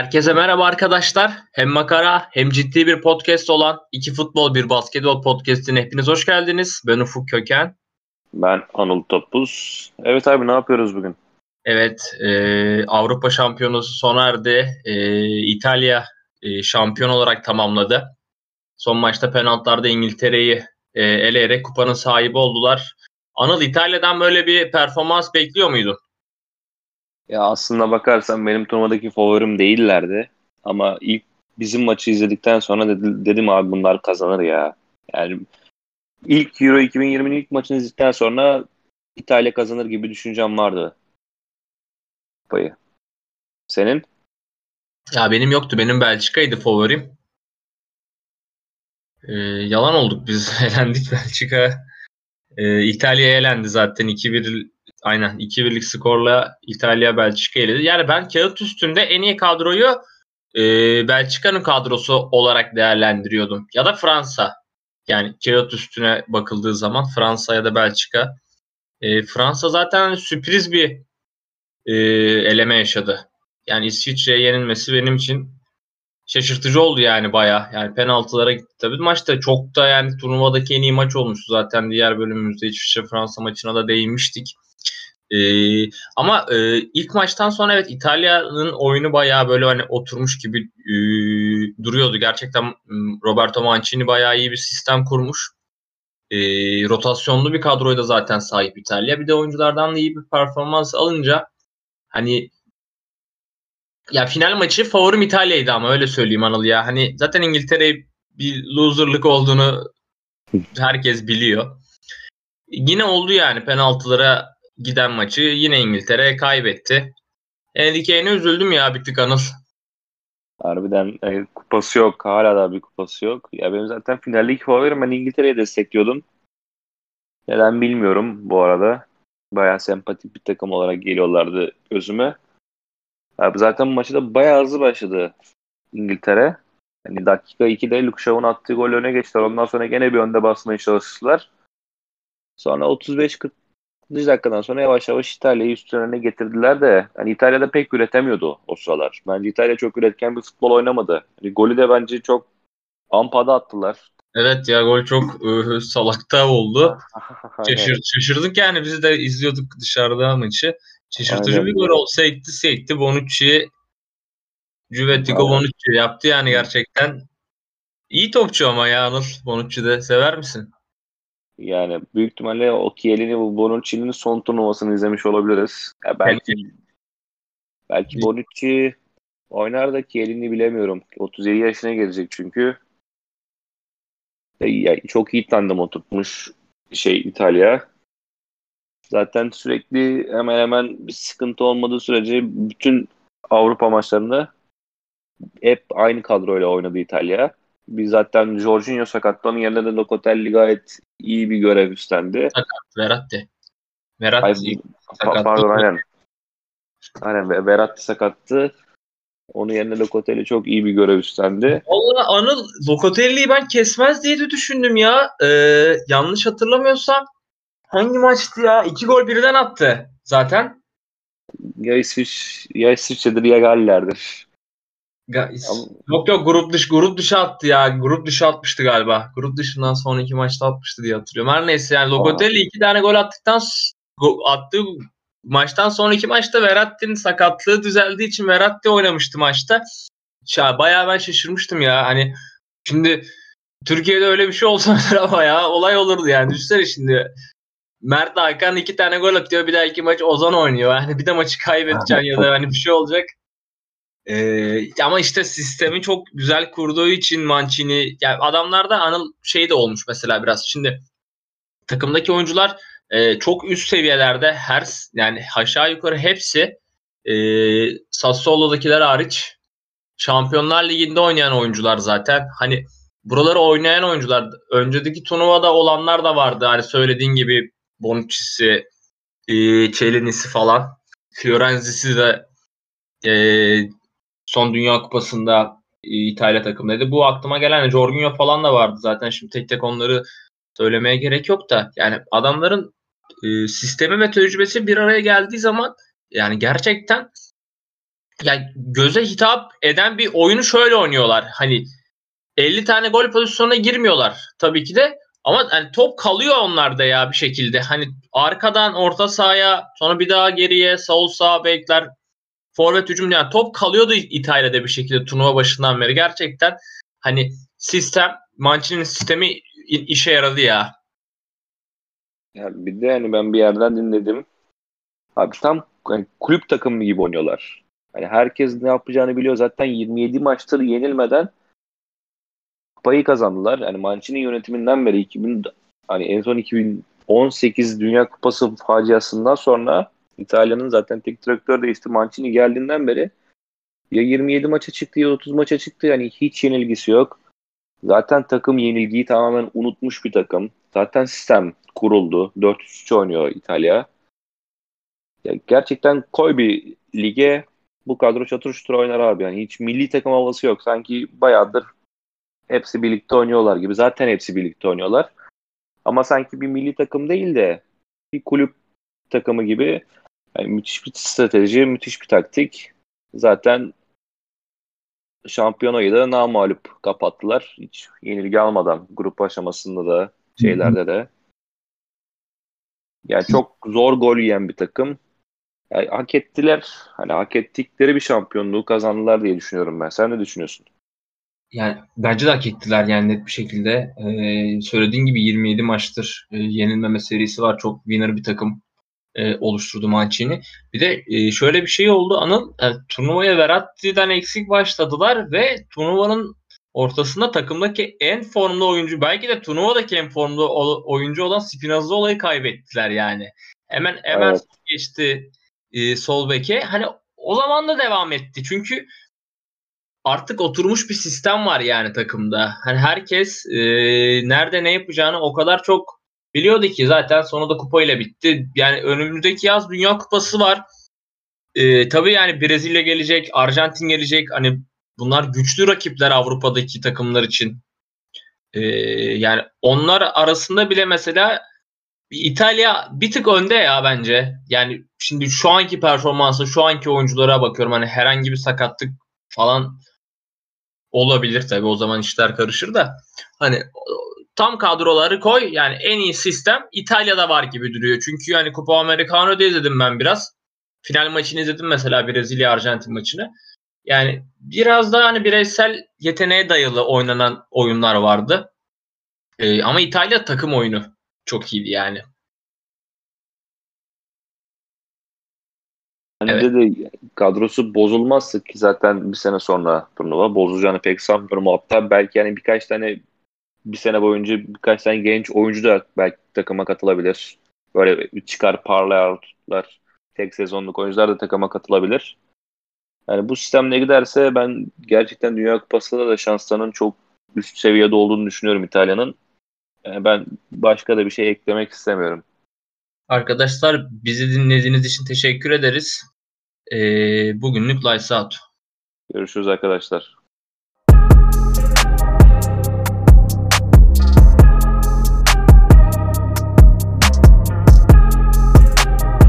Herkese merhaba arkadaşlar. Hem makara hem ciddi bir podcast olan iki futbol bir basketbol podcastine hepiniz hoş geldiniz. Ben Ufuk Köken. Ben Anıl Topuz. Evet abi ne yapıyoruz bugün? Evet e, Avrupa Şampiyonası sona erdi. E, İtalya e, şampiyon olarak tamamladı. Son maçta penaltılarda İngiltere'yi e, eleyerek kupanın sahibi oldular. Anıl İtalya'dan böyle bir performans bekliyor muydun? Ya aslında bakarsan benim turnuvadaki favorim değillerdi. Ama ilk bizim maçı izledikten sonra dedim, dedim abi bunlar kazanır ya. Yani ilk Euro 2020'nin ilk maçını izledikten sonra İtalya kazanır gibi düşüncem vardı. Payı. Senin? Ya benim yoktu. Benim Belçika'ydı favorim. Ee, yalan olduk biz. Elendik Belçika. Ee, İtalya elendi zaten 2-1 aynen 2-1'lik skorla İtalya Belçika eledi. Yani ben kağıt üstünde en iyi kadroyu e, Belçika'nın kadrosu olarak değerlendiriyordum. Ya da Fransa. Yani kağıt üstüne bakıldığı zaman Fransa ya da Belçika. E, Fransa zaten sürpriz bir e, eleme yaşadı. Yani İsviçre'ye yenilmesi benim için şaşırtıcı oldu yani baya. Yani penaltılara gitti. Tabii maçta çok da yani turnuvadaki en iyi maç olmuştu zaten. Diğer bölümümüzde İsviçre Fransa maçına da değinmiştik. Ee, ama e, ilk maçtan sonra evet İtalya'nın oyunu bayağı böyle hani oturmuş gibi e, duruyordu. Gerçekten Roberto Mancini bayağı iyi bir sistem kurmuş. E, rotasyonlu bir kadroya da zaten sahip İtalya. Bir de oyunculardan da iyi bir performans alınca hani ya final maçı favorim İtalya'ydı ama öyle söyleyeyim Anıl ya. Hani zaten İngiltere bir loserlık olduğunu herkes biliyor. Yine oldu yani penaltılara giden maçı yine İngiltere kaybetti. Harry Kane'e üzüldüm ya bir tık Anıl. Harbiden e, kupası yok. Hala da bir kupası yok. Ya benim zaten finaldeki favorim ben İngiltere'yi destekliyordum. Neden bilmiyorum bu arada. Bayağı sempatik bir takım olarak geliyorlardı gözüme. Abi zaten maçı da bayağı hızlı başladı İngiltere. Yani dakika 2'de Luke Shaw'un attığı gol öne geçtiler. Ondan sonra gene bir önde basmaya çalıştılar. Sonra 35-40 dakikadan sonra yavaş yavaş İtalya'yı üstlerine getirdiler de yani İtalya'da pek üretemiyordu o sıralar. Bence İtalya çok üretken bir futbol oynamadı. Yani golü de bence çok ampada attılar. Evet ya gol çok ıı, salakta oldu. Şaşır, şaşırdık yani biz de izliyorduk dışarıda maçı. Şaşırtıcı Aynen. bir gol olsa ekti sekti Bonucci Juvetico Bonucci yaptı yani gerçekten. İyi topçu ama ya Anıl. Bonucci de sever misin? Yani büyük ihtimalle o Chiellini bu Bonucci'nin son turnuvasını izlemiş olabiliriz. Ya belki belki Bonucci oynar da Chiellini bilemiyorum. 37 yaşına gelecek çünkü. Ya, çok iyi tandem oturtmuş şey İtalya. Zaten sürekli hemen hemen bir sıkıntı olmadığı sürece bütün Avrupa maçlarında hep aynı kadroyla oynadı İtalya. Biz zaten Jorginho sakattı. Onun yerine de Locatelli gayet iyi bir görev üstlendi. Sakat. Verratti. Verratti sakattı. Pardon aynen. Aynen Verratti sakattı. Onun yerine Locatelli çok iyi bir görev üstlendi. Valla Anıl Locatelli'yi ben kesmez diye de düşündüm ya. Ee, yanlış hatırlamıyorsam hangi maçtı ya? İki gol birden attı zaten. Ya İsviç, ya İsviçre'dir ya Galler'dir. Yok yok grup dış grup dışı attı ya. Grup dışı atmıştı galiba. Grup dışından sonraki maçta atmıştı diye hatırlıyorum. Her neyse yani Locatelli iki tane gol attıktan attığı maçtan sonraki maçta Verratti'nin sakatlığı düzeldiği için Verratti oynamıştı maçta. Ya, bayağı ben şaşırmıştım ya. Hani şimdi Türkiye'de öyle bir şey olsa ama ya olay olurdu yani. Düşünsene şimdi Mert Hakan iki tane gol atıyor. Bir daha iki maç Ozan oynuyor. Yani bir de maçı kaybedeceksin ya da hani bir şey olacak. Ee, ama işte sistemi çok güzel kurduğu için Mancini yani adamlarda anıl şey de olmuş mesela biraz. Şimdi takımdaki oyuncular e, çok üst seviyelerde her yani aşağı yukarı hepsi e, Sassuolo'dakiler hariç Şampiyonlar Ligi'nde oynayan oyuncular zaten. Hani buraları oynayan oyuncular öncedeki turnuvada olanlar da vardı. Hani söylediğin gibi Bonucci'si, e, Çelinisi falan. Fiorenzi'si de e, son Dünya Kupası'nda e, İtalya takımdaydı. Bu aklıma gelen Jorginho falan da vardı zaten. Şimdi tek tek onları söylemeye gerek yok da. Yani adamların e, sistemi ve tecrübesi bir araya geldiği zaman yani gerçekten yani göze hitap eden bir oyunu şöyle oynuyorlar. Hani 50 tane gol pozisyonuna girmiyorlar tabii ki de ama yani top kalıyor onlarda ya bir şekilde. Hani arkadan orta sahaya sonra bir daha geriye sol sağ bekler forvet hücum yani top kalıyordu İtalya'da bir şekilde turnuva başından beri. Gerçekten hani sistem Mancini'nin sistemi işe yaradı ya. Ya bir de yani ben bir yerden dinledim. Abi tam yani kulüp takımı gibi oynuyorlar. Hani herkes ne yapacağını biliyor. Zaten 27 maçtır yenilmeden kupayı kazandılar. Yani Mancini yönetiminden beri 2000 hani en son 2018 Dünya Kupası faciasından sonra İtalya'nın zaten tek direktör değişti. Mancini geldiğinden beri ya 27 maça çıktı ya 30 maça çıktı. Yani hiç yenilgisi yok. Zaten takım yenilgiyi tamamen unutmuş bir takım. Zaten sistem kuruldu. 4-3-3 oynuyor İtalya. Ya gerçekten koy bir lige bu kadro çatır çutur oynar abi. Yani hiç milli takım havası yok. Sanki bayağıdır hepsi birlikte oynuyorlar gibi. Zaten hepsi birlikte oynuyorlar. Ama sanki bir milli takım değil de bir kulüp takımı gibi yani müthiş bir strateji, müthiş bir taktik. Zaten şampiyonayı da namalup kapattılar. Hiç yenilgi almadan grup aşamasında da şeylerde de. Yani çok zor gol yiyen bir takım. Yani hak ettiler. Hani hak ettikleri bir şampiyonluğu kazandılar diye düşünüyorum ben. Sen ne düşünüyorsun? Yani bence de hak ettiler yani net bir şekilde. Ee, söylediğin gibi 27 maçtır e, yenilmeme serisi var. Çok winner bir takım e, oluşturdu Mancini. Bir de e, şöyle bir şey oldu. Anıl e, turnuvaya Verratti'den eksik başladılar ve turnuvanın ortasında takımdaki en formlu oyuncu belki de turnuvadaki en formlu oyuncu olan Spinazzola'yı kaybettiler yani. Hemen hemen evet. geçti e, sol beke. Hani o zaman da devam etti. Çünkü artık oturmuş bir sistem var yani takımda. Hani herkes e, nerede ne yapacağını o kadar çok biliyordu ki zaten sonunda kupayla bitti. Yani önümüzdeki yaz Dünya Kupası var. E, tabii yani Brezilya gelecek, Arjantin gelecek. Hani bunlar güçlü rakipler Avrupa'daki takımlar için. E, yani onlar arasında bile mesela İtalya bir tık önde ya bence. Yani şimdi şu anki performansı, şu anki oyunculara bakıyorum. Hani herhangi bir sakatlık falan olabilir tabii o zaman işler karışır da. Hani tam kadroları koy yani en iyi sistem İtalya'da var gibi duruyor. Çünkü yani Copa Americano'da izledim ben biraz. Final maçını izledim mesela Brezilya Arjantin maçını. Yani biraz daha hani bireysel yeteneğe dayalı oynanan oyunlar vardı. Ee, ama İtalya takım oyunu çok iyiydi yani. Hani evet. de kadrosu bozulmazsa ki zaten bir sene sonra turnuva bozulacağını pek sanmıyorum. Hatta belki yani birkaç tane bir sene boyunca birkaç tane genç oyuncu da belki takıma katılabilir. Böyle çıkar parlayanlar, tek sezonluk oyuncular da takıma katılabilir. Yani bu sistemle giderse ben gerçekten Dünya Kupası'nda da şanslarının çok üst seviyede olduğunu düşünüyorum İtalya'nın. Yani ben başka da bir şey eklemek istemiyorum. Arkadaşlar bizi dinlediğiniz için teşekkür ederiz. Ee, bugünlük Lights Out. Görüşürüz arkadaşlar.